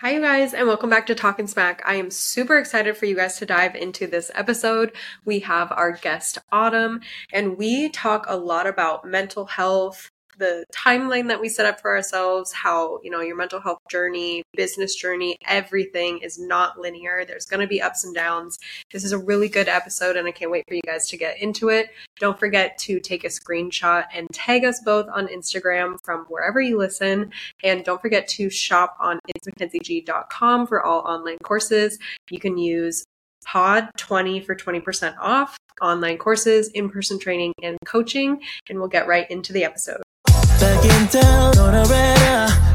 Hi, you guys, and welcome back to Talking Smack. I am super excited for you guys to dive into this episode. We have our guest, Autumn, and we talk a lot about mental health, the timeline that we set up for ourselves, how, you know, your mental health journey, business journey, everything is not linear. There's going to be ups and downs. This is a really good episode, and I can't wait for you guys to get into it. Don't forget to take a screenshot and tag us both on Instagram from wherever you listen. And don't forget to shop on itsmackenzieg.com for all online courses. You can use POD20 for 20% off online courses, in person training, and coaching. And we'll get right into the episode. Back in town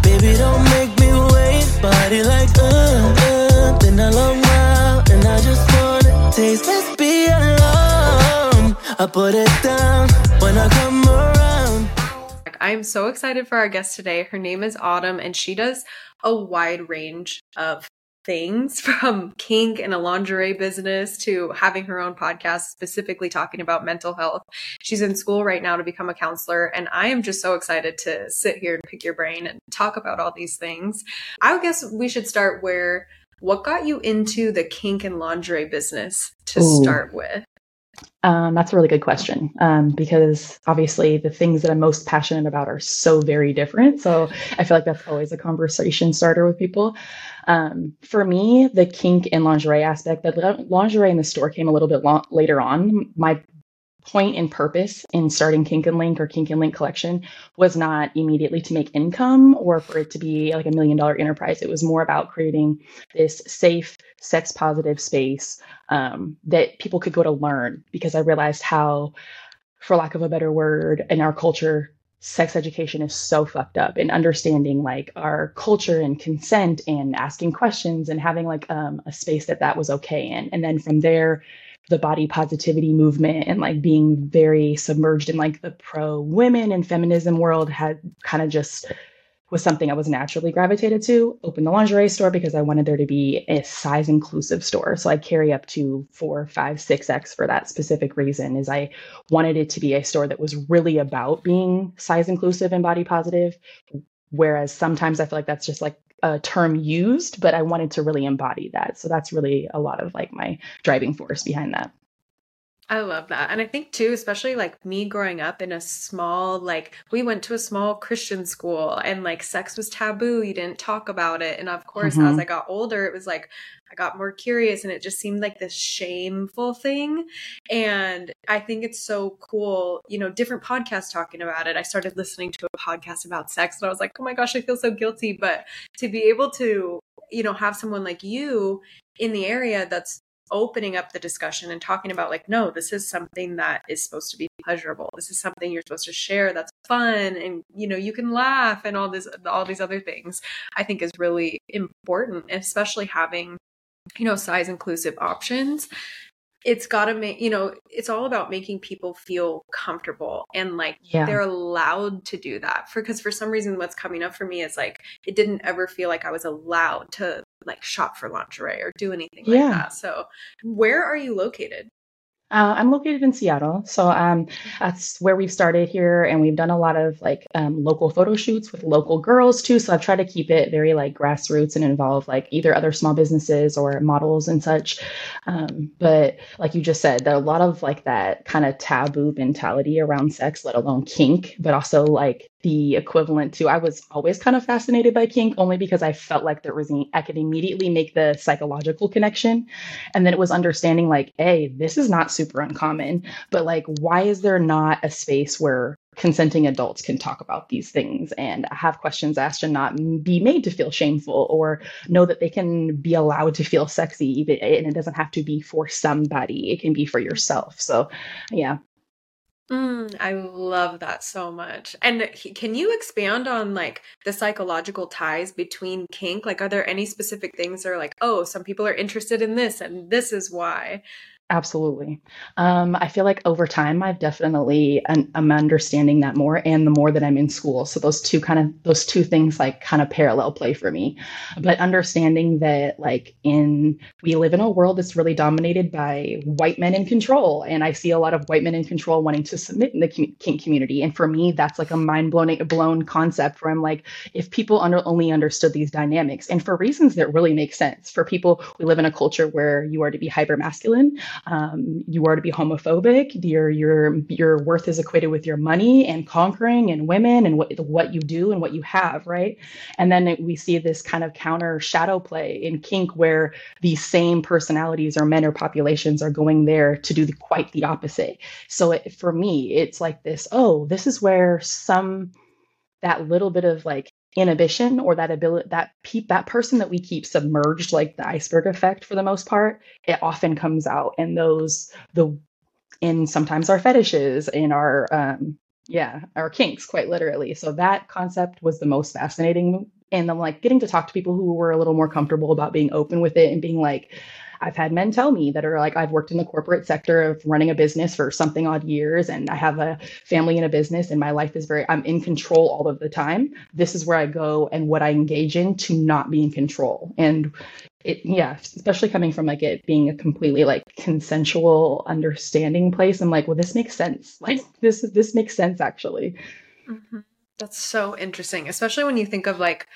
Baby, don't make me wait. Body like, uh, uh. Long while, and I just wanna taste this be alone. I put it down when I come around. I'm so excited for our guest today. Her name is Autumn, and she does a wide range of things from kink and a lingerie business to having her own podcast specifically talking about mental health. She's in school right now to become a counselor and I am just so excited to sit here and pick your brain and talk about all these things. I guess we should start where what got you into the kink and lingerie business to Ooh. start with? Um, that's a really good question um, because obviously the things that I'm most passionate about are so very different. So I feel like that's always a conversation starter with people. Um, for me, the kink and lingerie aspect, the lingerie in the store came a little bit long, later on. My point and purpose in starting Kink and Link or Kink and Link collection was not immediately to make income or for it to be like a million dollar enterprise. It was more about creating this safe, sex positive space um, that people could go to learn because I realized how, for lack of a better word, in our culture, sex education is so fucked up and understanding like our culture and consent and asking questions and having like um, a space that that was okay in and then from there the body positivity movement and like being very submerged in like the pro women and feminism world had kind of just was something I was naturally gravitated to. Open the lingerie store because I wanted there to be a size inclusive store. So I carry up to four, five, six X for that specific reason is I wanted it to be a store that was really about being size inclusive and body positive. Whereas sometimes I feel like that's just like a term used, but I wanted to really embody that. So that's really a lot of like my driving force behind that. I love that. And I think too, especially like me growing up in a small, like we went to a small Christian school and like sex was taboo. You didn't talk about it. And of course, mm-hmm. as I got older, it was like I got more curious and it just seemed like this shameful thing. And I think it's so cool, you know, different podcasts talking about it. I started listening to a podcast about sex and I was like, oh my gosh, I feel so guilty. But to be able to, you know, have someone like you in the area that's opening up the discussion and talking about like no this is something that is supposed to be pleasurable. This is something you're supposed to share that's fun and you know you can laugh and all this all these other things i think is really important especially having you know size inclusive options it's got to make you know it's all about making people feel comfortable and like yeah. they're allowed to do that for because for some reason what's coming up for me is like it didn't ever feel like i was allowed to like shop for lingerie or do anything yeah. like that so where are you located uh, I'm located in Seattle, so um, that's where we've started here, and we've done a lot of like um, local photo shoots with local girls too. So I've tried to keep it very like grassroots and involve like either other small businesses or models and such. Um, but like you just said, there are a lot of like that kind of taboo mentality around sex, let alone kink, but also like the equivalent to I was always kind of fascinated by kink only because I felt like there was I could immediately make the psychological connection. And then it was understanding like hey this is not super uncommon but like why is there not a space where consenting adults can talk about these things and have questions asked and not be made to feel shameful or know that they can be allowed to feel sexy even and it doesn't have to be for somebody. It can be for yourself. So yeah Mm, I love that so much. And can you expand on like the psychological ties between kink? Like, are there any specific things that are like, oh, some people are interested in this and this is why? Absolutely. Um, I feel like over time, I've definitely an, I'm understanding that more, and the more that I'm in school. So those two kind of those two things like kind of parallel play for me. But understanding that like in we live in a world that's really dominated by white men in control, and I see a lot of white men in control wanting to submit in the kink community. And for me, that's like a mind blown blown concept where I'm like, if people under, only understood these dynamics, and for reasons that really make sense for people, we live in a culture where you are to be hyper masculine um, you are to be homophobic. Your your your worth is equated with your money and conquering and women and what what you do and what you have, right? And then we see this kind of counter shadow play in kink where these same personalities or men or populations are going there to do the, quite the opposite. So it, for me, it's like this. Oh, this is where some that little bit of like inhibition or that ability that pe- that person that we keep submerged like the iceberg effect for the most part it often comes out in those the in sometimes our fetishes in our um yeah our kinks quite literally. So that concept was the most fascinating. And i'm like getting to talk to people who were a little more comfortable about being open with it and being like I've had men tell me that are like, I've worked in the corporate sector of running a business for something odd years, and I have a family and a business, and my life is very, I'm in control all of the time. This is where I go and what I engage in to not be in control. And it, yeah, especially coming from like it being a completely like consensual understanding place. I'm like, well, this makes sense. Like this, this makes sense actually. Mm-hmm. That's so interesting, especially when you think of like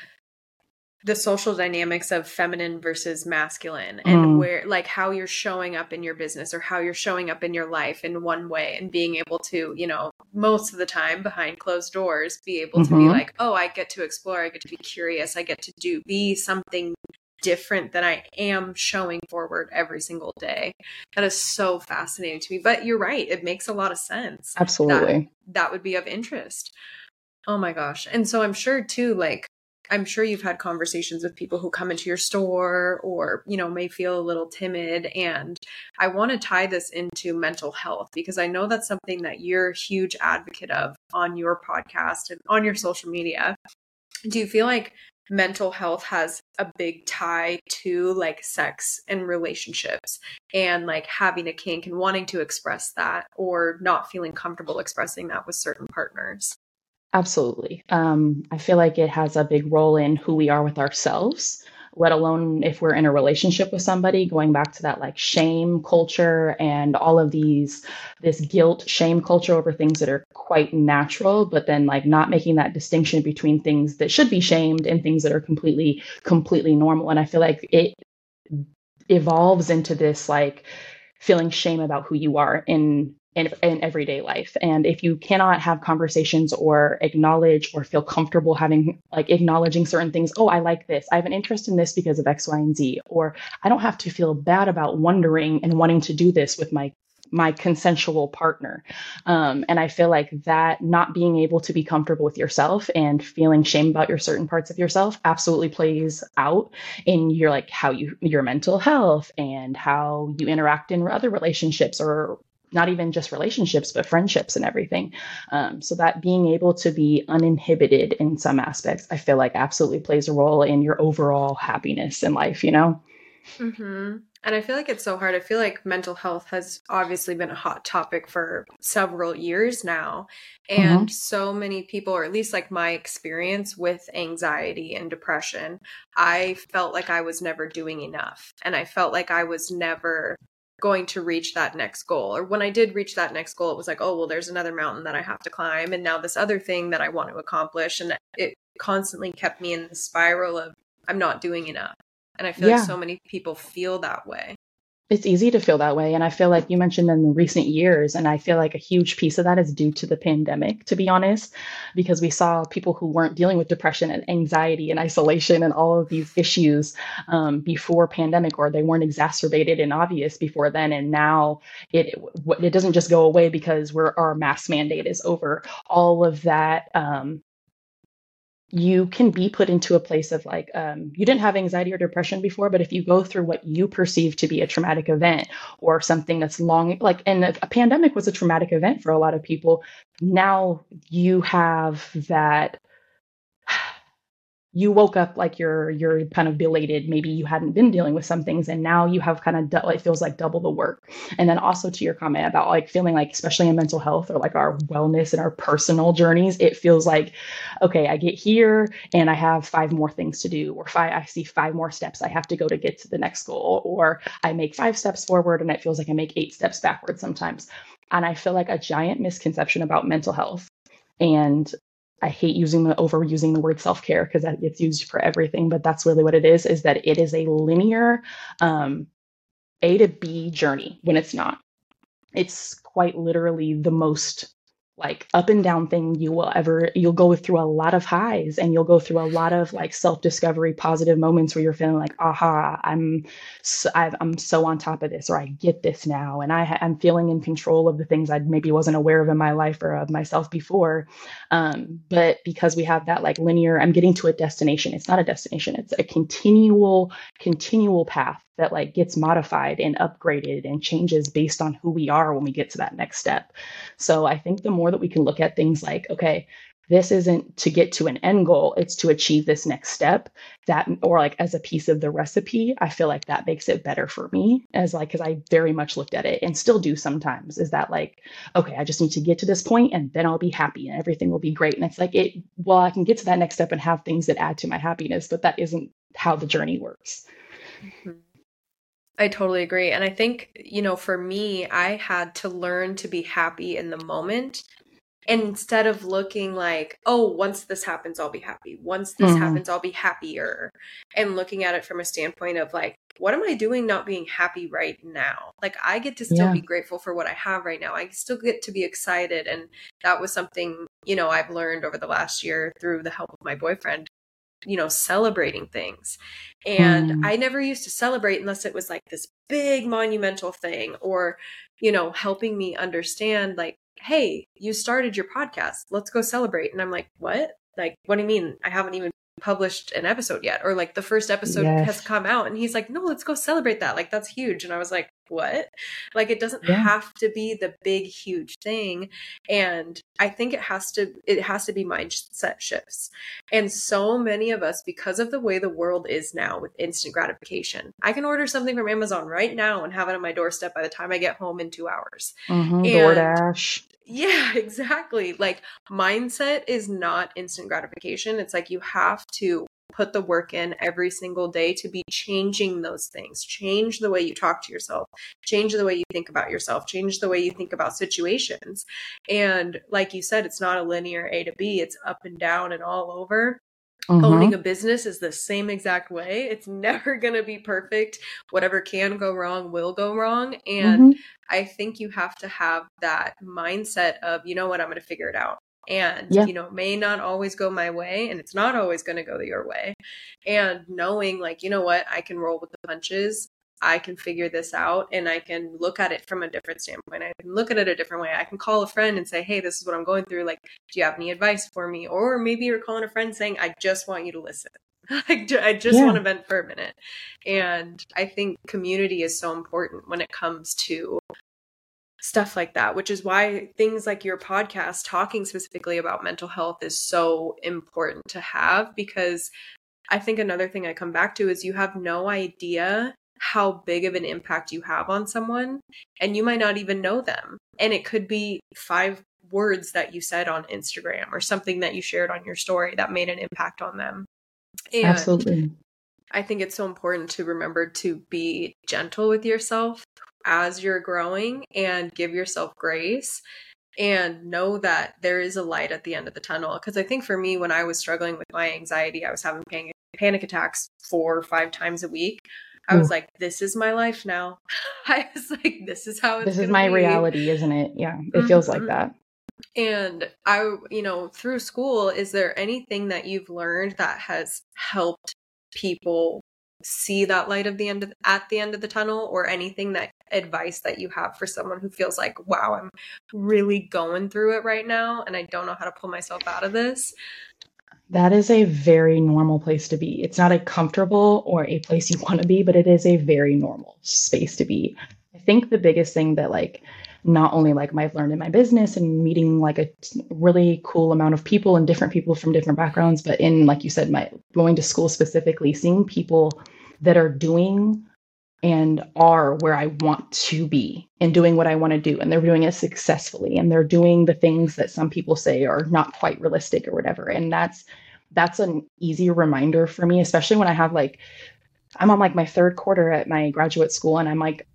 the social dynamics of feminine versus masculine and mm. where like how you're showing up in your business or how you're showing up in your life in one way and being able to you know most of the time behind closed doors be able mm-hmm. to be mm-hmm. like oh i get to explore i get to be curious i get to do be something different than i am showing forward every single day that is so fascinating to me but you're right it makes a lot of sense absolutely that, that would be of interest oh my gosh and so i'm sure too like I'm sure you've had conversations with people who come into your store or, you know, may feel a little timid. And I want to tie this into mental health because I know that's something that you're a huge advocate of on your podcast and on your social media. Do you feel like mental health has a big tie to like sex and relationships and like having a kink and wanting to express that or not feeling comfortable expressing that with certain partners? Absolutely. Um, I feel like it has a big role in who we are with ourselves, let alone if we're in a relationship with somebody, going back to that like shame culture and all of these, this guilt, shame culture over things that are quite natural, but then like not making that distinction between things that should be shamed and things that are completely, completely normal. And I feel like it evolves into this like, feeling shame about who you are in in, in everyday life. And if you cannot have conversations or acknowledge or feel comfortable having like acknowledging certain things, oh, I like this. I have an interest in this because of X, Y, and Z. Or I don't have to feel bad about wondering and wanting to do this with my my consensual partner. Um, and I feel like that not being able to be comfortable with yourself and feeling shame about your certain parts of yourself absolutely plays out in your like how you your mental health and how you interact in other relationships or not even just relationships, but friendships and everything. Um, so that being able to be uninhibited in some aspects, I feel like absolutely plays a role in your overall happiness in life, you know? Mm-hmm. And I feel like it's so hard. I feel like mental health has obviously been a hot topic for several years now. And mm-hmm. so many people, or at least like my experience with anxiety and depression, I felt like I was never doing enough. And I felt like I was never going to reach that next goal. Or when I did reach that next goal, it was like, oh, well, there's another mountain that I have to climb. And now this other thing that I want to accomplish. And it constantly kept me in the spiral of, I'm not doing enough. And I feel yeah. like so many people feel that way it's easy to feel that way. And I feel like you mentioned in the recent years, and I feel like a huge piece of that is due to the pandemic, to be honest, because we saw people who weren't dealing with depression and anxiety and isolation and all of these issues um, before pandemic, or they weren't exacerbated and obvious before then. And now it it doesn't just go away because we're our mask mandate is over. All of that um, you can be put into a place of like um, you didn't have anxiety or depression before but if you go through what you perceive to be a traumatic event or something that's long like and a, a pandemic was a traumatic event for a lot of people now you have that you woke up like you're you're kind of belated. Maybe you hadn't been dealing with some things and now you have kind of du- it feels like double the work. And then also to your comment about like feeling like especially in mental health or like our wellness and our personal journeys it feels like okay i get here and i have five more things to do or five i see five more steps i have to go to get to the next goal or i make five steps forward and it feels like i make eight steps backward sometimes. And i feel like a giant misconception about mental health and I hate using the overusing the word self care because that gets used for everything, but that's really what it is. Is that it is a linear um, A to B journey when it's not. It's quite literally the most like up and down thing you will ever you'll go through a lot of highs and you'll go through a lot of like self-discovery positive moments where you're feeling like aha i'm so, i am so on top of this or i get this now and i i'm feeling in control of the things i maybe wasn't aware of in my life or of myself before. Um, but because we have that like linear i'm getting to a destination. It's not a destination. It's a continual continual path that like gets modified and upgraded and changes based on who we are when we get to that next step. So I think the more that we can look at things like, okay, this isn't to get to an end goal, it's to achieve this next step that or like as a piece of the recipe, I feel like that makes it better for me as like cuz I very much looked at it and still do sometimes is that like okay, I just need to get to this point and then I'll be happy and everything will be great and it's like it well I can get to that next step and have things that add to my happiness, but that isn't how the journey works. Mm-hmm. I totally agree. And I think, you know, for me, I had to learn to be happy in the moment. And instead of looking like, oh, once this happens, I'll be happy. Once this mm-hmm. happens, I'll be happier. And looking at it from a standpoint of like, what am I doing not being happy right now? Like, I get to still yeah. be grateful for what I have right now. I still get to be excited. And that was something, you know, I've learned over the last year through the help of my boyfriend you know, celebrating things. And mm. I never used to celebrate unless it was like this big monumental thing or, you know, helping me understand, like, hey, you started your podcast. Let's go celebrate. And I'm like, what? Like, what do you mean? I haven't even published an episode yet or like the first episode yes. has come out and he's like no let's go celebrate that like that's huge and i was like what like it doesn't yeah. have to be the big huge thing and i think it has to it has to be mindset shifts and so many of us because of the way the world is now with instant gratification i can order something from amazon right now and have it on my doorstep by the time i get home in two hours mm-hmm, and DoorDash yeah, exactly. Like mindset is not instant gratification. It's like you have to put the work in every single day to be changing those things. Change the way you talk to yourself, change the way you think about yourself, change the way you think about situations. And like you said, it's not a linear A to B, it's up and down and all over. Mm-hmm. Owning a business is the same exact way. It's never going to be perfect. Whatever can go wrong will go wrong. And mm-hmm. I think you have to have that mindset of, you know what, I'm going to figure it out. And, yeah. you know, may not always go my way and it's not always going to go your way. And knowing, like, you know what, I can roll with the punches. I can figure this out and I can look at it from a different standpoint. I can look at it a different way. I can call a friend and say, Hey, this is what I'm going through. Like, do you have any advice for me? Or maybe you're calling a friend saying, I just want you to listen. I just yeah. want to vent for a minute. And I think community is so important when it comes to stuff like that, which is why things like your podcast talking specifically about mental health is so important to have because I think another thing I come back to is you have no idea how big of an impact you have on someone and you might not even know them and it could be five words that you said on Instagram or something that you shared on your story that made an impact on them. And Absolutely. I think it's so important to remember to be gentle with yourself as you're growing and give yourself grace and know that there is a light at the end of the tunnel. Because I think for me, when I was struggling with my anxiety, I was having panic attacks four or five times a week. I was like, this is my life now. I was like, this is how it's This is my be. reality, isn't it? Yeah. It mm-hmm. feels like mm-hmm. that. And I, you know, through school, is there anything that you've learned that has helped people see that light of the end of, at the end of the tunnel or anything that advice that you have for someone who feels like wow i'm really going through it right now and i don't know how to pull myself out of this that is a very normal place to be. It's not a comfortable or a place you want to be, but it is a very normal space to be. I think the biggest thing that like not only like I've learned in my business and meeting like a really cool amount of people and different people from different backgrounds, but in like you said, my going to school specifically, seeing people that are doing and are where I want to be and doing what I want to do. And they're doing it successfully and they're doing the things that some people say are not quite realistic or whatever. And that's that's an easy reminder for me, especially when I have like I'm on like my third quarter at my graduate school and I'm like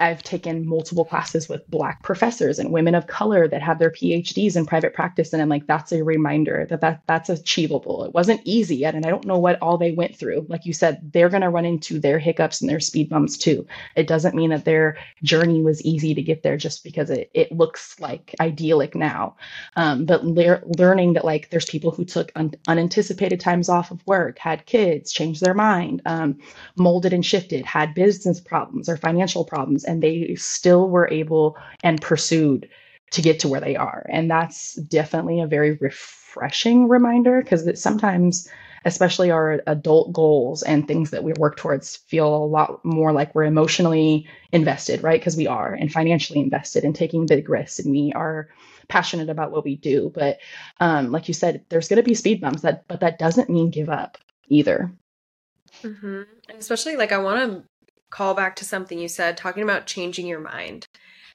I've taken multiple classes with Black professors and women of color that have their PhDs in private practice, and I'm like, that's a reminder that, that that's achievable. It wasn't easy yet, and I don't know what all they went through. Like you said, they're going to run into their hiccups and their speed bumps too. It doesn't mean that their journey was easy to get there just because it, it looks like idyllic now. Um, but le- learning that like there's people who took un- unanticipated times off of work, had kids, changed their mind, um, molded and shifted, had business problems or financial problems and they still were able and pursued to get to where they are. And that's definitely a very refreshing reminder because sometimes, especially our adult goals and things that we work towards, feel a lot more like we're emotionally invested, right? Because we are, and financially invested and taking big risks, and we are passionate about what we do. But um, like you said, there's going to be speed bumps, that, but that doesn't mean give up either. Mm-hmm. And especially like I want to call back to something you said talking about changing your mind.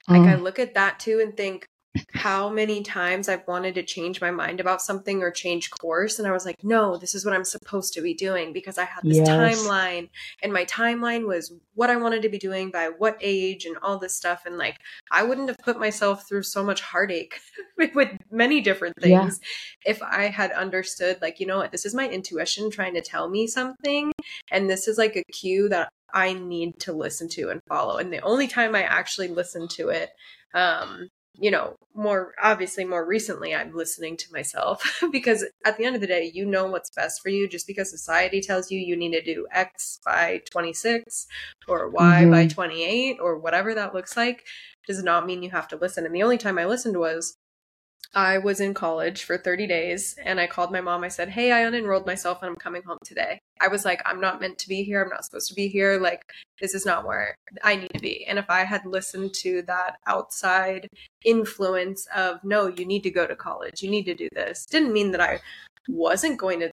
Like mm. I look at that too and think how many times I've wanted to change my mind about something or change course and I was like, "No, this is what I'm supposed to be doing" because I had this yes. timeline and my timeline was what I wanted to be doing by what age and all this stuff and like I wouldn't have put myself through so much heartache with many different things yeah. if I had understood like, you know what, this is my intuition trying to tell me something and this is like a cue that I need to listen to and follow. And the only time I actually listened to it, um, you know, more obviously more recently, I'm listening to myself because at the end of the day, you know what's best for you. Just because society tells you you need to do X by 26 or Y mm-hmm. by 28 or whatever that looks like does not mean you have to listen. And the only time I listened was I was in college for 30 days and I called my mom. I said, Hey, I unenrolled myself and I'm coming home today. I was like, I'm not meant to be here. I'm not supposed to be here. Like, this is not where I need to be. And if I had listened to that outside influence of, no, you need to go to college, you need to do this, didn't mean that I wasn't going to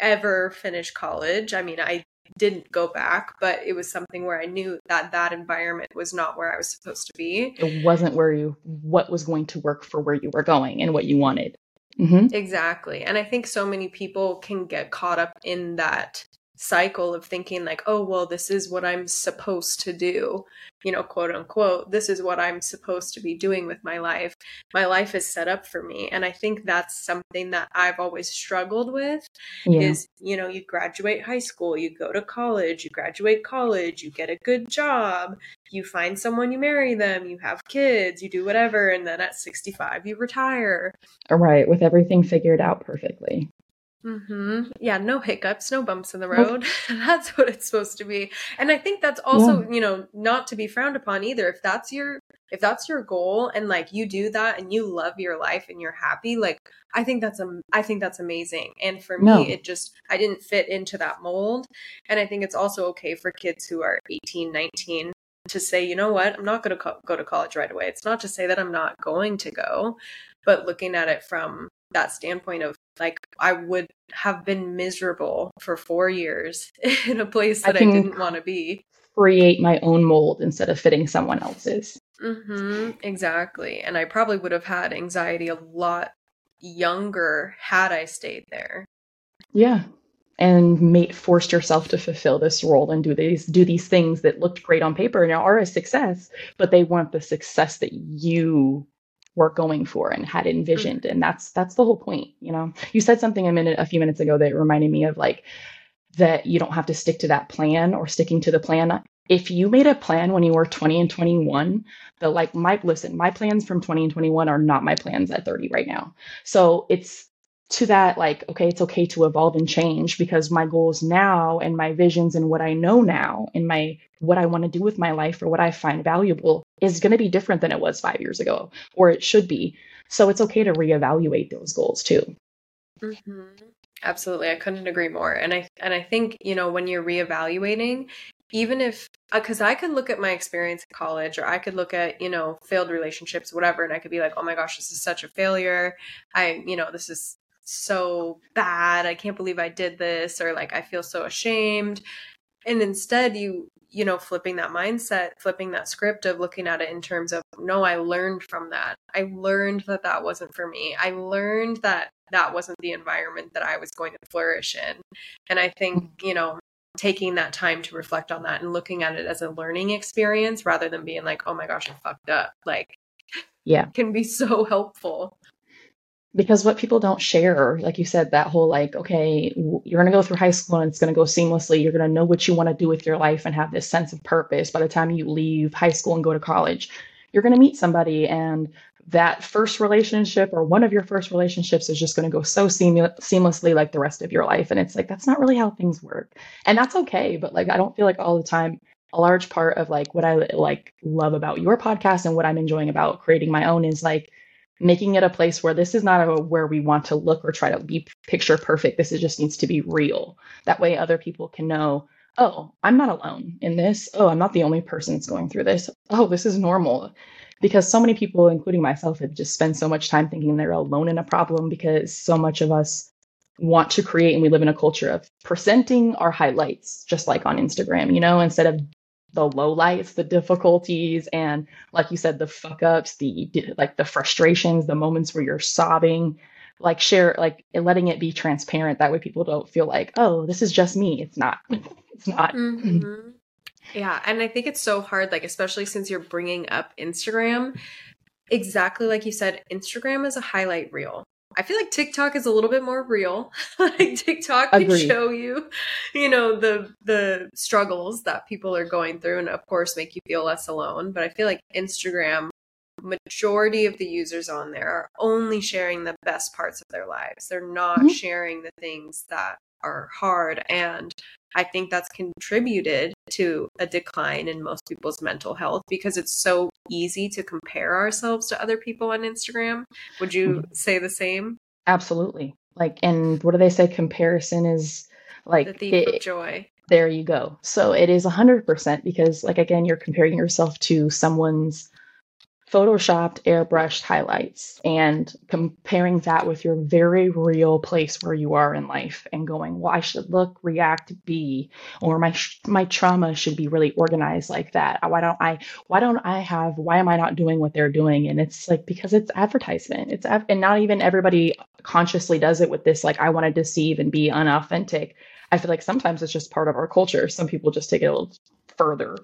ever finish college. I mean, I didn't go back, but it was something where I knew that that environment was not where I was supposed to be. It wasn't where you, what was going to work for where you were going and what you wanted. Mm-hmm. Exactly. And I think so many people can get caught up in that cycle of thinking like oh well this is what i'm supposed to do you know quote unquote this is what i'm supposed to be doing with my life. My life is set up for me. And i think that's something that i've always struggled with yeah. is you know you graduate high school you go to college you graduate college you get a good job you find someone you marry them you have kids you do whatever and then at 65 you retire. Right with everything figured out perfectly Mm-hmm. Yeah, no hiccups, no bumps in the road. that's what it's supposed to be. And I think that's also, yeah. you know, not to be frowned upon either. If that's your if that's your goal and like you do that and you love your life and you're happy, like I think that's a I think that's amazing. And for me, no. it just I didn't fit into that mold. And I think it's also okay for kids who are 18, 19 to say, you know what, I'm not going to co- go to college right away. It's not to say that I'm not going to go, but looking at it from that standpoint of like I would have been miserable for four years in a place that I, I didn't want to be. Create my own mold instead of fitting someone else's. Mm-hmm, exactly. And I probably would have had anxiety a lot younger had I stayed there. Yeah. And made forced yourself to fulfill this role and do these do these things that looked great on paper and are a success, but they weren't the success that you were going for and had envisioned. Mm-hmm. and that's that's the whole point you know? You said something a minute a few minutes ago that reminded me of like that you don't have to stick to that plan or sticking to the plan. If you made a plan when you were 20 and 21 the like my listen my plans from 20 and 21 are not my plans at 30 right now. So it's to that like okay it's okay to evolve and change because my goals now and my visions and what i know now and my what i want to do with my life or what i find valuable is going to be different than it was five years ago or it should be so it's okay to reevaluate those goals too mm-hmm. absolutely i couldn't agree more and i and i think you know when you're reevaluating even if because uh, I could look at my experience in college or I could look at, you know, failed relationships, whatever, and I could be like, oh my gosh, this is such a failure. I, you know, this is so bad. I can't believe I did this, or like I feel so ashamed. And instead, you, you know, flipping that mindset, flipping that script of looking at it in terms of, no, I learned from that. I learned that that wasn't for me. I learned that that wasn't the environment that I was going to flourish in. And I think, mm-hmm. you know, taking that time to reflect on that and looking at it as a learning experience rather than being like, oh my gosh, I fucked up. Like, yeah, can be so helpful. Because what people don't share, like you said, that whole like, okay, you're going to go through high school and it's going to go seamlessly. You're going to know what you want to do with your life and have this sense of purpose by the time you leave high school and go to college. You're going to meet somebody and that first relationship or one of your first relationships is just going to go so seam- seamlessly like the rest of your life and it's like that's not really how things work and that's okay but like i don't feel like all the time a large part of like what i like love about your podcast and what i'm enjoying about creating my own is like making it a place where this is not a, where we want to look or try to be picture perfect. This is just needs to be real. That way other people can know oh i'm not alone in this. Oh i'm not the only person that's going through this. Oh this is normal. Because so many people, including myself, have just spent so much time thinking they're alone in a problem because so much of us want to create and we live in a culture of presenting our highlights, just like on Instagram, you know, instead of the low lights, the difficulties, and like you said, the fuck ups, the like the frustrations, the moments where you're sobbing, like share, like letting it be transparent. That way people don't feel like, oh, this is just me. It's not. it's not. Mm-hmm. Yeah, and I think it's so hard, like especially since you're bringing up Instagram. Exactly like you said, Instagram is a highlight reel. I feel like TikTok is a little bit more real. like TikTok can Agreed. show you, you know, the the struggles that people are going through and of course make you feel less alone, but I feel like Instagram majority of the users on there are only sharing the best parts of their lives. They're not mm-hmm. sharing the things that are hard and I think that's contributed to a decline in most people's mental health because it's so easy to compare ourselves to other people on Instagram. Would you mm-hmm. say the same? Absolutely. Like, and what do they say? Comparison is like the thief it, of joy. There you go. So it is 100% because, like, again, you're comparing yourself to someone's photoshopped airbrushed highlights and comparing that with your very real place where you are in life and going well i should look react be or my my trauma should be really organized like that. Why don't i why don't i have why am i not doing what they're doing? And it's like because it's advertisement. It's and not even everybody consciously does it with this like i want to deceive and be unauthentic. I feel like sometimes it's just part of our culture. Some people just take it a little further.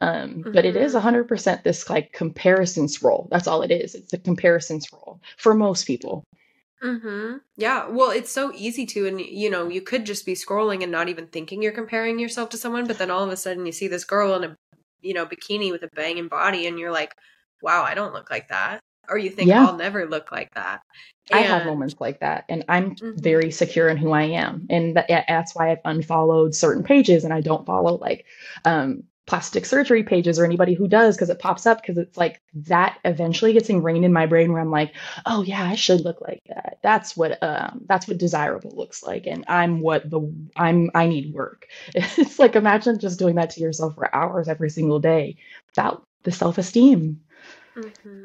Um, mm-hmm. But it is 100% mm-hmm. this like comparison scroll. That's all it is. It's a comparison scroll for most people. Mm-hmm. Yeah. Well, it's so easy to, and you know, you could just be scrolling and not even thinking you're comparing yourself to someone, but then all of a sudden you see this girl in a, you know, bikini with a banging body, and you're like, wow, I don't look like that. Or you think yeah. I'll never look like that. And... I have moments like that, and I'm mm-hmm. very secure in who I am, and that, that's why I've unfollowed certain pages, and I don't follow like um, plastic surgery pages or anybody who does because it pops up because it's like that eventually gets ingrained in my brain where I'm like, oh yeah, I should look like that. That's what um, that's what desirable looks like, and I'm what the I'm I need work. It's like imagine just doing that to yourself for hours every single day without the self esteem. Mm-hmm.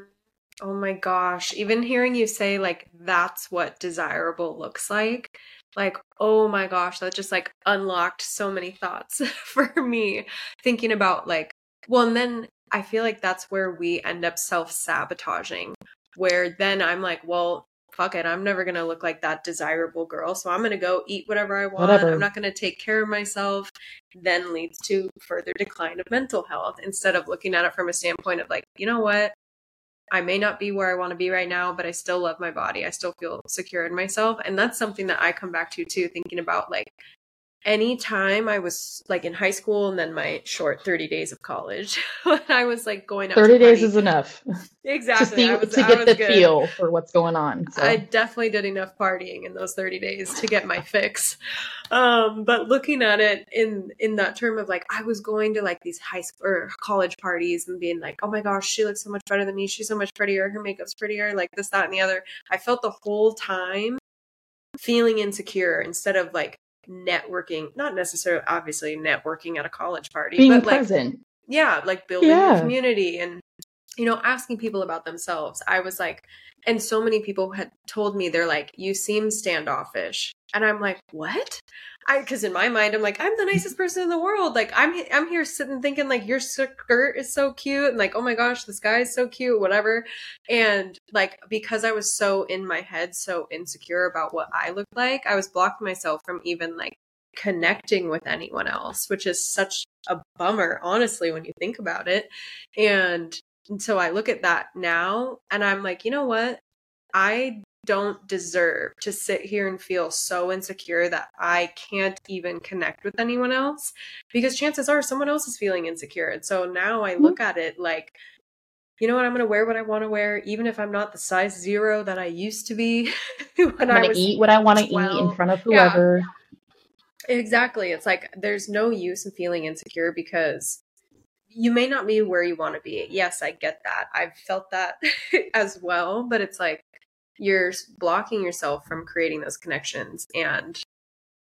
Oh my gosh. Even hearing you say, like, that's what desirable looks like, like, oh my gosh, that just like unlocked so many thoughts for me thinking about, like, well, and then I feel like that's where we end up self sabotaging, where then I'm like, well, fuck it, I'm never gonna look like that desirable girl. So I'm gonna go eat whatever I want. Whatever. I'm not gonna take care of myself. Then leads to further decline of mental health instead of looking at it from a standpoint of like, you know what? I may not be where I want to be right now, but I still love my body. I still feel secure in myself. And that's something that I come back to too, thinking about like anytime I was like in high school and then my short 30 days of college, when I was like going 30 days is enough. Exactly. to, see, was, to get the good. feel for what's going on. So. I definitely did enough partying in those 30 days to get my fix. Um, but looking at it in, in that term of like, I was going to like these high school or college parties and being like, oh my gosh, she looks so much better than me. She's so much prettier. Her makeup's prettier, like this, that, and the other. I felt the whole time feeling insecure instead of like networking, not necessarily obviously networking at a college party, being but present. like yeah, like building Yeah. a community and you know, asking people about themselves. I was like, and so many people had told me they're like, you seem standoffish. And I'm like, what? I because in my mind I'm like, I'm the nicest person in the world. Like I'm I'm here sitting thinking like your skirt is so cute and like, oh my gosh, this guy is so cute, whatever. And like because I was so in my head, so insecure about what I looked like, I was blocking myself from even like connecting with anyone else, which is such a bummer, honestly, when you think about it. And and so I look at that now and I'm like, you know what? I don't deserve to sit here and feel so insecure that I can't even connect with anyone else because chances are someone else is feeling insecure. And so now I mm-hmm. look at it like, you know what? I'm going to wear what I want to wear, even if I'm not the size zero that I used to be when I'm gonna eat what I want to eat in front of Yeah. whoever. Exactly. It's like there's no use in feeling insecure because you may not be where you want to be. Yes, I get that. I've felt that as well, but it's like you're blocking yourself from creating those connections and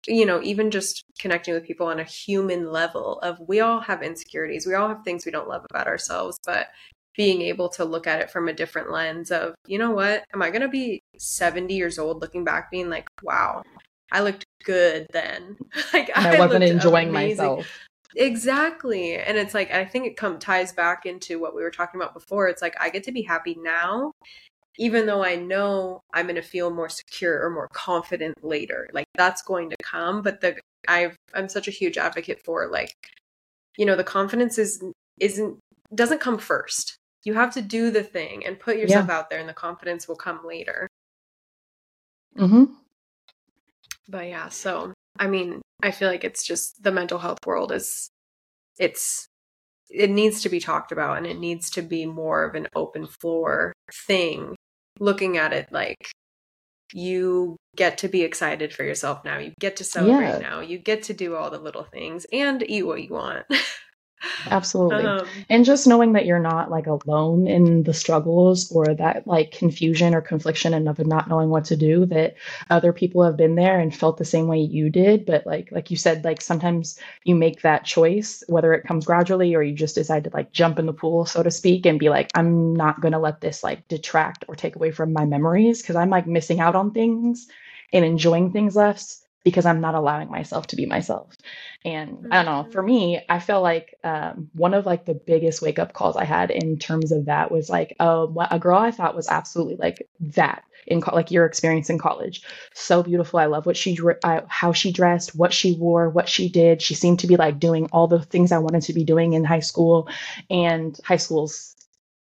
you know, even just connecting with people on a human level of we all have insecurities. We all have things we don't love about ourselves, but being able to look at it from a different lens of, you know what? Am I going to be 70 years old looking back being like, wow, I looked good then. like And I wasn't enjoying amazing. myself. Exactly. And it's like I think it come ties back into what we were talking about before. It's like I get to be happy now even though I know I'm going to feel more secure or more confident later. Like that's going to come, but the I've I'm such a huge advocate for like you know, the confidence is isn't doesn't come first. You have to do the thing and put yourself out there and the confidence will come later. hmm But yeah, so I mean, I feel like it's just the mental health world is it's it needs to be talked about and it needs to be more of an open floor thing. Looking at it like you get to be excited for yourself now. You get to celebrate Yeah. now. You get to do all the little things and eat what you want. Absolutely. um, and just knowing that you're not like alone in the struggles or that like confusion or confliction and of not knowing what to do that other people have been there and felt the same way you did but like like you said like sometimes you make that choice whether it comes gradually or you just decide to like jump in the pool so to speak and be like i'm not going to let this like detract or take away from my memories because i'm like missing out on things and enjoying things less because i'm not allowing myself to be myself and I don't know, for me, I feel like um, one of like the biggest wake up calls I had in terms of that was like uh, a girl I thought was absolutely like that in co- like your experience in college. So beautiful. I love what she uh, how she dressed, what she wore, what she did. She seemed to be like doing all the things I wanted to be doing in high school, and high school's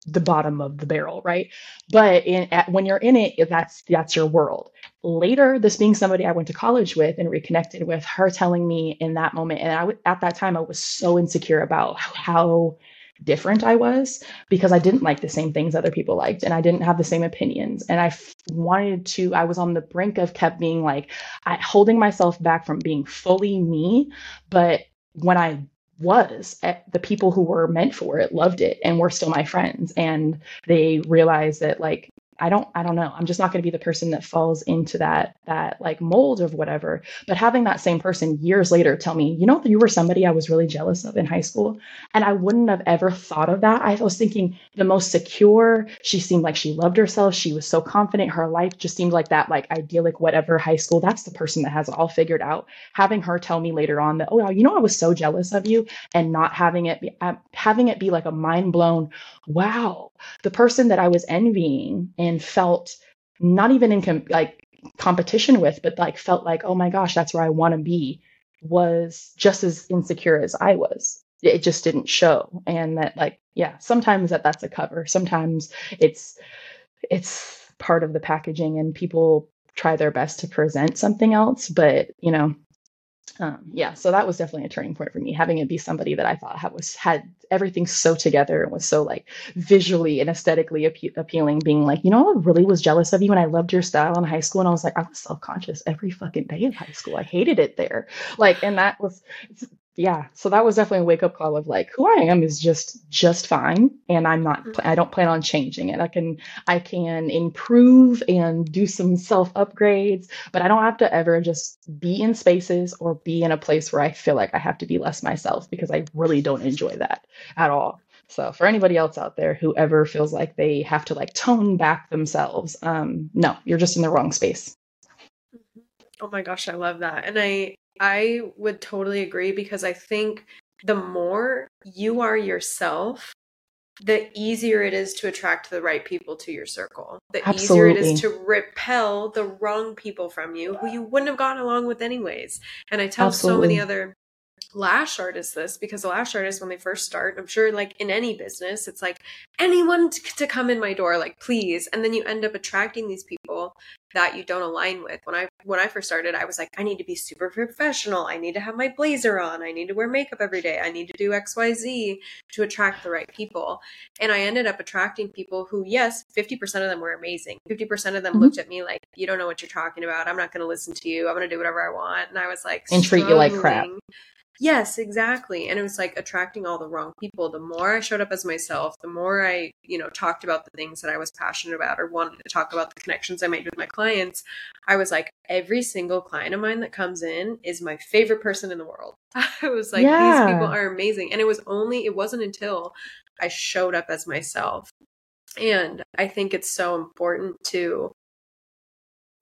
the bottom of the barrel, right? But in, at, when you're in it, that's that's your world later this being somebody i went to college with and reconnected with her telling me in that moment and i w- at that time i was so insecure about how different i was because i didn't like the same things other people liked and i didn't have the same opinions. And i f- wanted to i was on the brink of kept being like I, holding myself back from being fully me but when i was eh, the people who were meant for it loved it and were still my friends. And they realized that like I don't I don't know. I'm just not going to be the person that falls into that that like mold of whatever. But having that same person years later tell me, "You know, you were somebody I was really jealous of in high school." And I wouldn't have ever thought of that. I was thinking the most secure, she seemed like she loved herself, she was so confident, her life just seemed like that like idyllic whatever high school. That's the person that has it all figured out. Having her tell me later on that, "Oh, you know, I was so jealous of you," and not having it be having it be like a mind blown, "Wow, the person that I was envying felt not even in com- like competition with, but like felt like, oh my gosh, that's where I want to be, was just as insecure as I was. It just didn't show, and that like yeah, sometimes that that's a cover. Sometimes it's it's part of the packaging, and people try their best to present something else, but you know um, yeah, so that was definitely a turning point for me, having it be somebody that I thought had, was had everything so together and was so like visually and aesthetically appe- appealing. Being like, you know, I really was jealous of you, and I loved your style in high school, and I was like, I was self conscious every fucking day of high school. I hated it there, like, and that was yeah so that was definitely a wake up call of like who i am is just just fine and i'm not Mm-hmm. i don't plan on changing it i can i can improve and do some self upgrades but i don't have to ever just be in spaces or be in a place where i feel like i have to be less myself because i really don't enjoy that at all so for anybody else out there who ever feels like they have to like tone back themselves um no you're just in the wrong space Oh my gosh, I love that. And I I would totally agree because I think the more you are yourself, the easier it is to attract the right people to your circle. The easier it is to repel the wrong people from you who you wouldn't have gotten along with anyways. And I tell so many other lash artists this because the lash artists when they first start i'm sure like in any business it's like anyone to, to come in my door like please. And then you end up attracting these people that you don't align with. When i when i first started i was like i need to be super professional. I need to have my blazer on. I need to wear makeup every day. I need to do xyz to attract the right people. And i ended up attracting people who yes 50% of them were amazing. 50% of them Mhm. looked at me like you don't know what you're talking about. I'm not going to listen to you. I'm going to do whatever i want. And i was like and treat you like crap Yes, exactly. And it was like attracting all the wrong people. The more I showed up as myself, the more I, you know, talked about the things that I was passionate about or wanted to talk about the connections I made with my clients, I was like, every single client of mine that comes in is my favorite person in the world. I was like, these people are amazing. And it was only, it wasn't until I showed up as myself. And I think it's so important to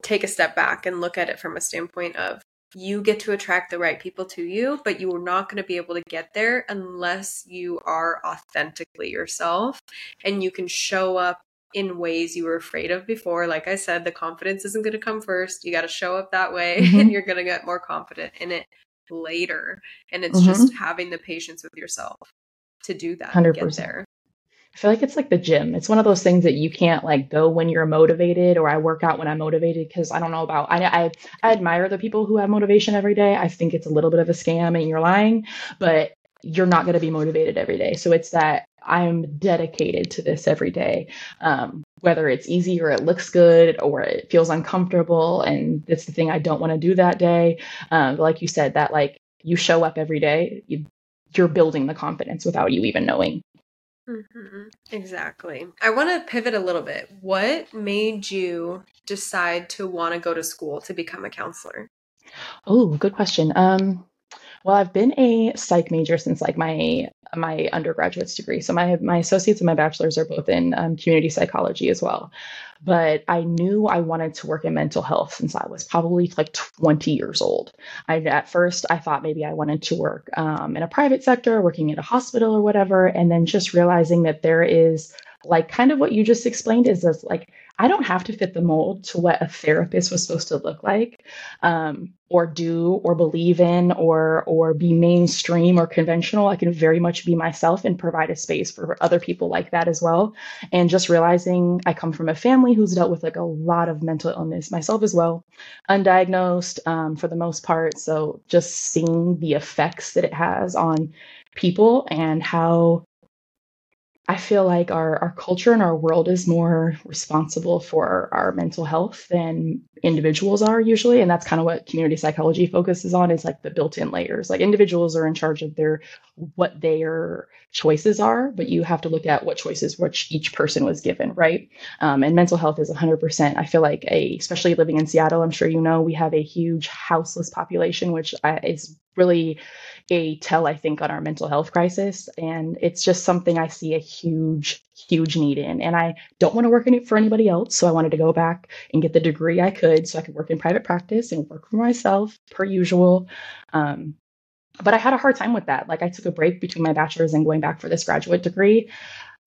take a step back and look at it from a standpoint of you get to attract the right people to you, but you are not going to be able to get there unless you are authentically yourself and you can show up in ways you were afraid of before. Like I said, the confidence isn't going to come first. You got to show up that way and hmm you're going to get more confident in it later. And it's hmm just having the patience with yourself to do that and get 100% there. I feel like it's like the gym. It's one of those things that you can't like go when you're motivated, or I work out when I'm motivated because I don't know about. I, I I admire the people who have motivation every day. I think it's a little bit of a scam and you're lying, but you're not going to be motivated every day. So it's that I'm dedicated to this every day, um, whether it's easy or it looks good or it feels uncomfortable, and it's the thing I don't want to do that day. Um, like you said, that like you show up every day, you, you're building the confidence without you even knowing. Hmm Exactly. I want to pivot a little bit. What made you decide to want to go to school to become a counselor? Oh, good question. Um, well, I've been a psych major since like my my undergraduate's degree. So my my associates and my bachelor's are both in um, community psychology as well. But I knew I wanted to work in mental health since I was probably like 20 years old. I at first I thought maybe I wanted to work um, in a private sector, working at a hospital or whatever, and then just realizing that there is like kind of what you just explained is this like I don't have to fit the mold to what a therapist was supposed to look like um, or do or believe in or or be mainstream or conventional. I can very much be myself and provide a space for other people like that as well. And just realizing i come from a family who's dealt with like a lot of mental illness myself as well undiagnosed um, for the most part. So just seeing the effects that it has on people and how I feel like our, our culture and our world is more responsible for our mental health than individuals are usually. And that's kind of what community psychology focuses on is like the built-in layers. Like individuals are in charge of their what their choices are, but you have to look at what choices which each person was given, right? Um, and mental health is 100%. I feel like a, especially living in Seattle, I'm sure you know, we have a huge houseless population, which I, is really a tell, I think, on our mental health crisis. And it's just something I see a huge, huge need in. And I don't want to work in it for anybody else. So I wanted to go back and get the degree I could so I could work in private practice and work for myself per usual. Um, but I had a hard time with that. Like I took a break between my bachelor's and going back for this graduate degree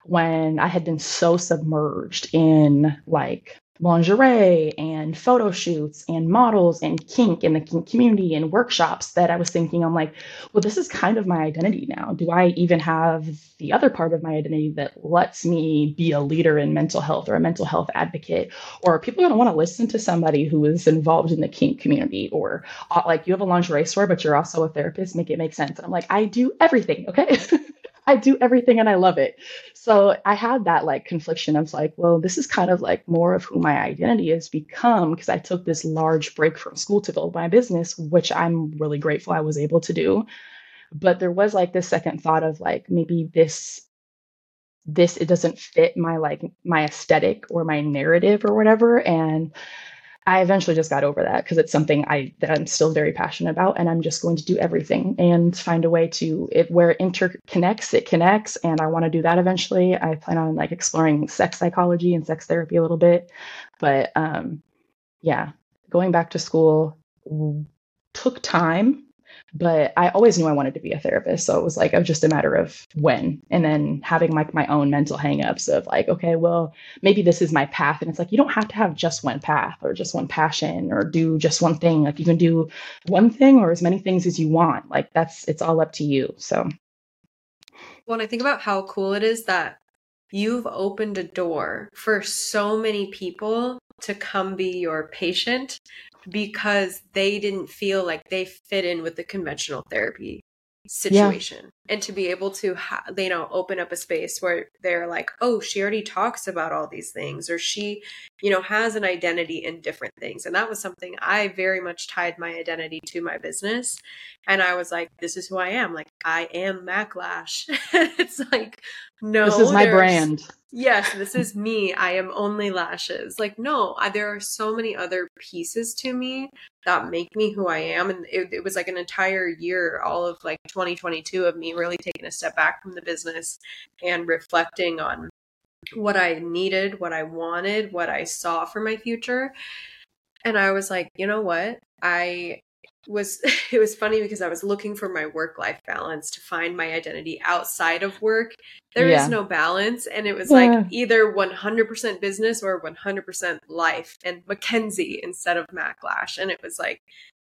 when I had been so submerged in like lingerie and photo shoots and models and kink in the kink community and workshops that I was thinking, I'm like, well, this is kind of my identity now. Do I even have the other part of my identity that lets me be a leader in mental health or a mental health advocate? Or are people going to want to listen to somebody who is involved in the kink community? Or uh, like you have a lingerie store, but you're also a therapist, make it make sense. And I'm like, I do everything, okay? I do everything and I love it. So I had that like confliction of like, well, this is kind of like more of who my identity has become because I took this large break from school to build my business, which I'm really grateful I was able to do. but there was like this second thought of like maybe this this it doesn't fit my like my aesthetic or my narrative or whatever and I eventually just got over that because it's something I that I'm still very passionate about, and I'm just going to do everything and find a way to it where it interconnects, it connects, and I want to do that eventually. I plan on like exploring sex psychology and sex therapy a little bit, but um, yeah, going back to school took time but I always knew I wanted to be a therapist. So it was like, it was just a matter of when. And then having like my own mental hangups of like, okay, well, maybe this is my path. And it's like, you don't have to have just one path or just one passion or do just one thing. Like you can do one thing or as many things as you want. Like that's, it's all up to you. So. When I think about how cool it is that you've opened a door for so many people to come be your patient because they didn't feel like they fit in with the conventional therapy situation yeah. and to be able to ha- you know open up a space where they're like oh she already talks about all these things or she you know has an identity in different things and that was something i very much tied my identity to my business and i was like this is who i am like i am maclash. It's like no this is my brand. Yes this is me i am only lashes. Like no I, there are so many other pieces to me that make me who i am and it, it was like an entire year all of like 2022 of me really taking a step back from the business and reflecting on what I needed, what I wanted, what I saw for my future. And I was like, you know what? I was it was funny because I was looking for my work life balance to find my identity outside of work. There yeah. is no balance and it was yeah. like either 100% business or 100% life and Mackenzie instead of Maclash and it was like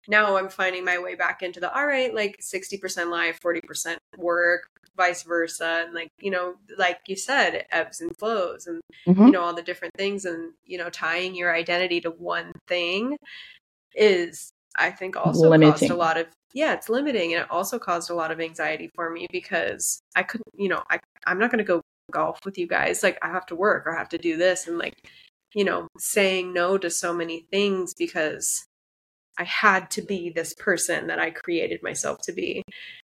now I'm finding my way back into the all right, like 60% life, 40% work, vice versa. And like, you know, like you said, ebbs and flows and, mm-hmm. you know, all the different things. And, you know, tying your identity to one thing is, I think, also limiting. caused a lot of, yeah, it's limiting. And it also caused a lot of anxiety for me because I couldn't, you know, I, I'm not going to go golf with you guys. Like, I have to work or I have to do this. And like, you know, saying no to so many things because I had to be this person that I created myself to be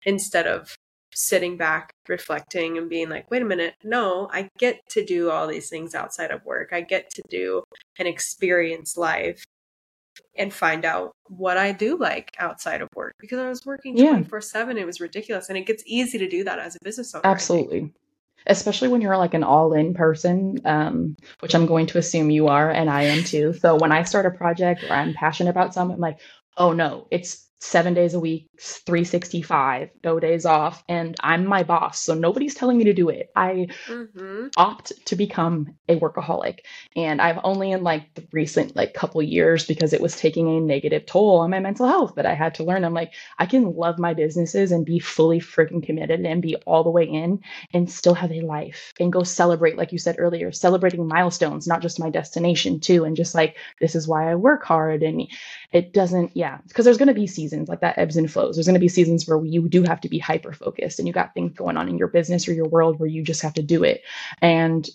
instead of sitting back, reflecting, and being like, wait a minute, no, I get to do all these things outside of work. I get to do and experience life and find out what I do like outside of work because I was working 24 yeah. 7. It was ridiculous. And it gets easy to do that as a business owner. Absolutely especially when you're like an all-in person um, which i'm going to assume you are and i am too. So when i start a project or i'm passionate about something i'm like oh no it's seven days a week, 365, no days off, and I'm my boss. So nobody's telling me to do it. I mm-hmm. opt to become a workaholic. And I've only in like the recent like couple years because it was taking a negative toll on my mental health that I had to learn. I'm like, I can love my businesses and be fully freaking committed and be all the way in and still have a life and go celebrate, like you said earlier, celebrating milestones, not just my destination too. And just like, this is why I work hard. And it doesn't, yeah, because there's going to be seasons like that ebbs and flows. There's going to be seasons where you do have to be hyper focused and you got things going on in your business or your world where you just have to do it. And,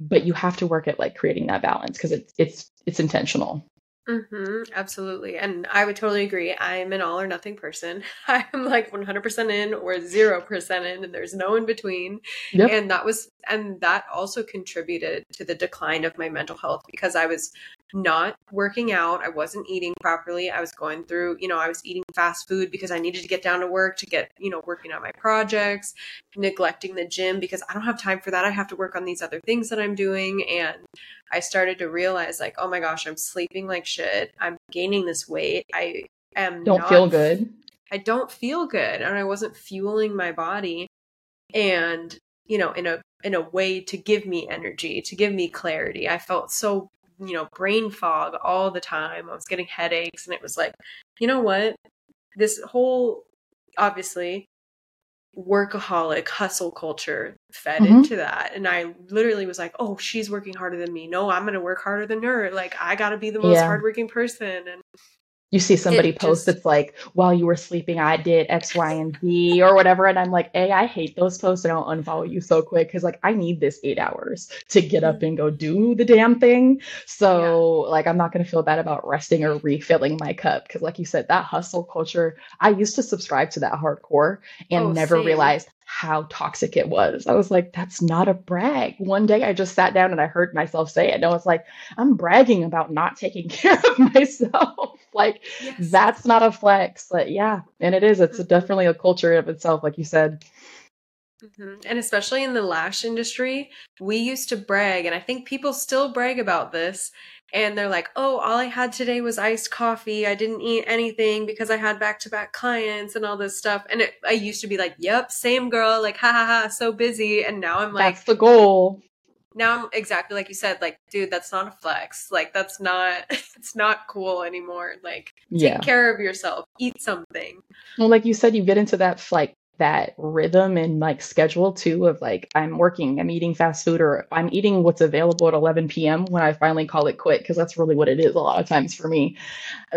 but you have to work at like creating that balance because it's, it's, it's intentional. Mm-hmm, absolutely. And I would totally agree. I'm an all or nothing person. I'm like 100% in or 0% in, and there's no in between. Yep. And that was, and that also contributed to the decline of my mental health because I was not working out. I wasn't eating properly. I was going through, you know, I was eating fast food because I needed to get down to work to get, you know, working on my projects, neglecting the gym because I don't have time for that. I have to work on these other things that I'm doing. And I started to realize, like, oh my gosh, I'm sleeping like shit. I'm gaining this weight. I am don't feel good. I don't feel good. And I wasn't fueling my body. And you know in a in a way to give me energy to give me clarity i felt so you know, brain fog all the time. I was getting headaches, and it was like, you know what? This whole, obviously, workaholic hustle culture fed mm-hmm. into that. And I literally was like, oh, she's working harder than me. No, I'm going to work harder than her. Like, I got to be the most yeah. hardworking person. And You see somebody it post just, it's like, while you were sleeping, I did X, Y, and Z or whatever. And I'm like, hey i hate those posts and I'll unfollow you so quick because like I need this eight hours to get up mm-hmm. and go do the damn thing. So yeah. like I'm not gonna feel bad about resting or refilling my cup. Cause like you said, that hustle culture, I used to subscribe to that hardcore and oh, never same. realized how toxic it was. I was like, that's not a brag. One day I just sat down and I heard myself say it. And I was like, I'm bragging about not taking care of myself. like, yes. that's not a flex. But yeah, and it is. It's mm-hmm. definitely a culture of itself, like you said. Mm-hmm. And especially in the lash industry, we used to brag, and I think people still brag about this. And they're like, oh, all I had today was iced coffee. I didn't eat anything because I had back to back clients and all this stuff. And it, I used to be like, yep, same girl, like, ha ha ha, so busy. And now I'm like, that's the goal. Now I'm exactly like you said, like, dude, that's not a flex. Like, that's not, it's not cool anymore. Like, take care of yourself, eat something. Well, like you said, you get into that like that rhythm and like schedule too of like I'm working, I'm eating fast food, or I'm eating what's available at 11 p.m. when I finally call it quit because that's really what it is a lot of times for me.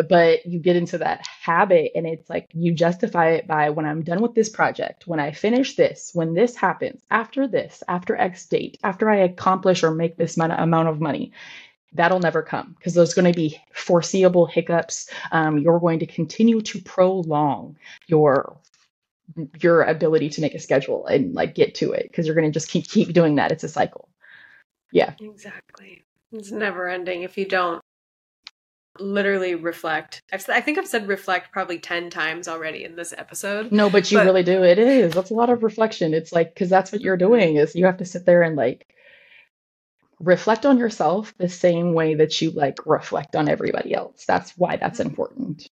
But you get into that habit and it's like you justify it by when I'm done with this project, when I finish this, when this happens, after this, after X date, after I accomplish or make this amount of money that'll never come because there's going to be foreseeable hiccups. Um, you're going to continue to prolong your your ability to make a schedule and like get to it because you're going to just keep keep doing that. It's a cycle. Yeah. Exactly. It's never ending if you don't literally reflect. I've, i think i've said reflect probably 10 times already in this episode no but you but, really do. It is. That's a lot of reflection. It's like because that's what you're doing is you have to sit there and like reflect on yourself the same way that you like reflect on everybody else. That's why that's mm-hmm. important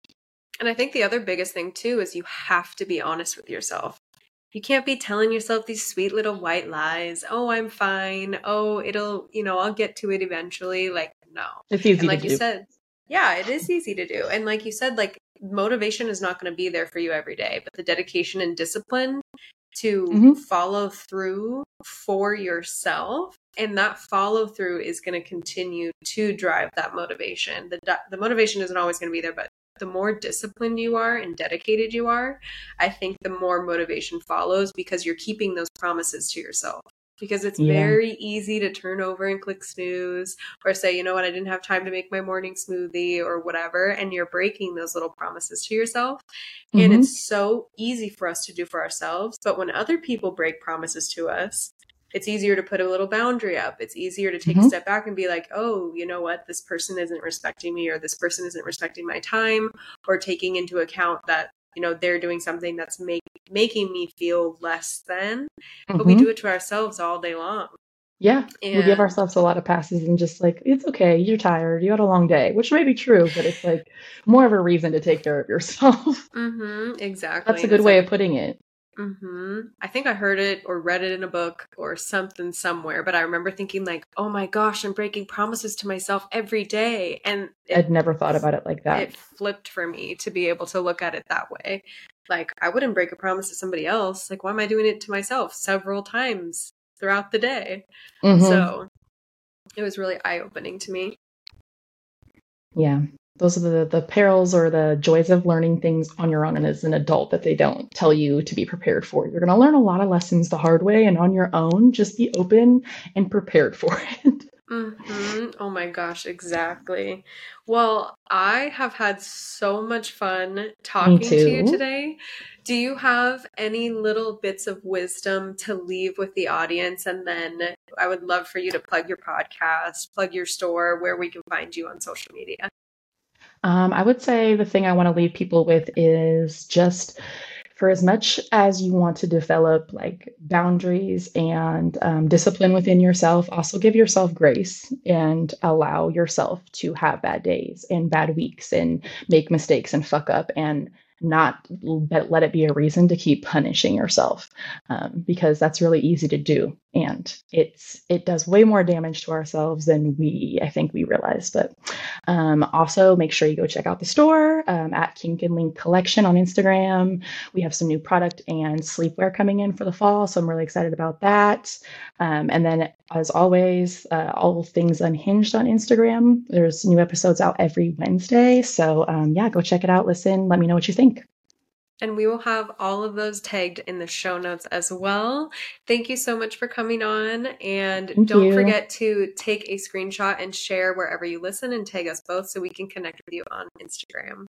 and I think the other biggest thing too is you have to be honest with yourself. You can't be telling yourself these sweet little white lies. Oh, I'm fine. Oh, it'll, you know, I'll get to it eventually. Like, no. It's easy and like you do. said, yeah, it is easy to do. And like you said, like motivation is not going to be there for you every day, but the dedication and discipline to mm-hmm. follow through for yourself and that follow through is going to continue to drive that motivation the the motivation isn't always going to be there but the more disciplined you are and dedicated you are, I think the more motivation follows because you're keeping those promises to yourself. Because it's yeah. very easy to turn over and click snooze or say, you know what, I didn't have time to make my morning smoothie or whatever. And you're breaking those little promises to yourself. Mm-hmm. And it's so easy for us to do for ourselves. But when other people break promises to us, it's easier to put a little boundary up. It's easier to take mm-hmm. a step back and be like, oh, you know what? This person isn't respecting me, or this person isn't respecting my time, or taking into account that, you know, they're doing something that's make, making me feel less than. Mm-hmm. But we mm-hmm. do it to ourselves all day long. Yeah. And we give ourselves a lot of passes and just like, it's okay. You're tired. You had a long day, which may be true, but it's like more of a reason to take care of yourself. Mm-hmm, exactly. That's a good way of putting it. Hmm I think I heard it or read it in a book or something somewhere, but I remember thinking like, "Oh my gosh, I'm breaking promises to myself every day." And it, I'd never thought about it like that. It flipped for me to be able to look at it that way. Like, I wouldn't break a promise to somebody else. Like, why am I doing it to myself several times throughout the day? Mm-hmm. So, it was really eye-opening to me. Yeah those are the, the perils or the joys of learning things on your own and as an adult that they don't tell you to be prepared for. You're going to learn a lot of lessons the hard way and on your own. Just be open and prepared for it. Mm-hmm. Oh my gosh, exactly. Well, I have had so much fun talking to you today. Do you have any little bits of wisdom to leave with the audience? And then I would love for you to plug your podcast, plug your store, where we can find you on social media. Um, I would say the thing I want to leave people with is just for as much as you want to develop like boundaries and um, discipline within yourself, also give yourself grace and allow yourself to have bad days and bad weeks and make mistakes and fuck up and not let it be a reason to keep punishing yourself um, because that's really easy to do. And it's it does way more damage to ourselves than we i think we realize. But um, also make sure you go check out the store um, at kink and link collection on instagram. We have some new product and sleepwear coming in for the fall so i'm really excited about that. Um, and then as always uh, all things unhinged on instagram. There's new episodes out every wednesday. So um, yeah go check it out listen let me know what you think and we will have all of those tagged in the show notes as well. Thank you so much for coming on. And Thank don't you. forget to take a screenshot and share wherever you listen and tag us both so we can connect with you on Instagram.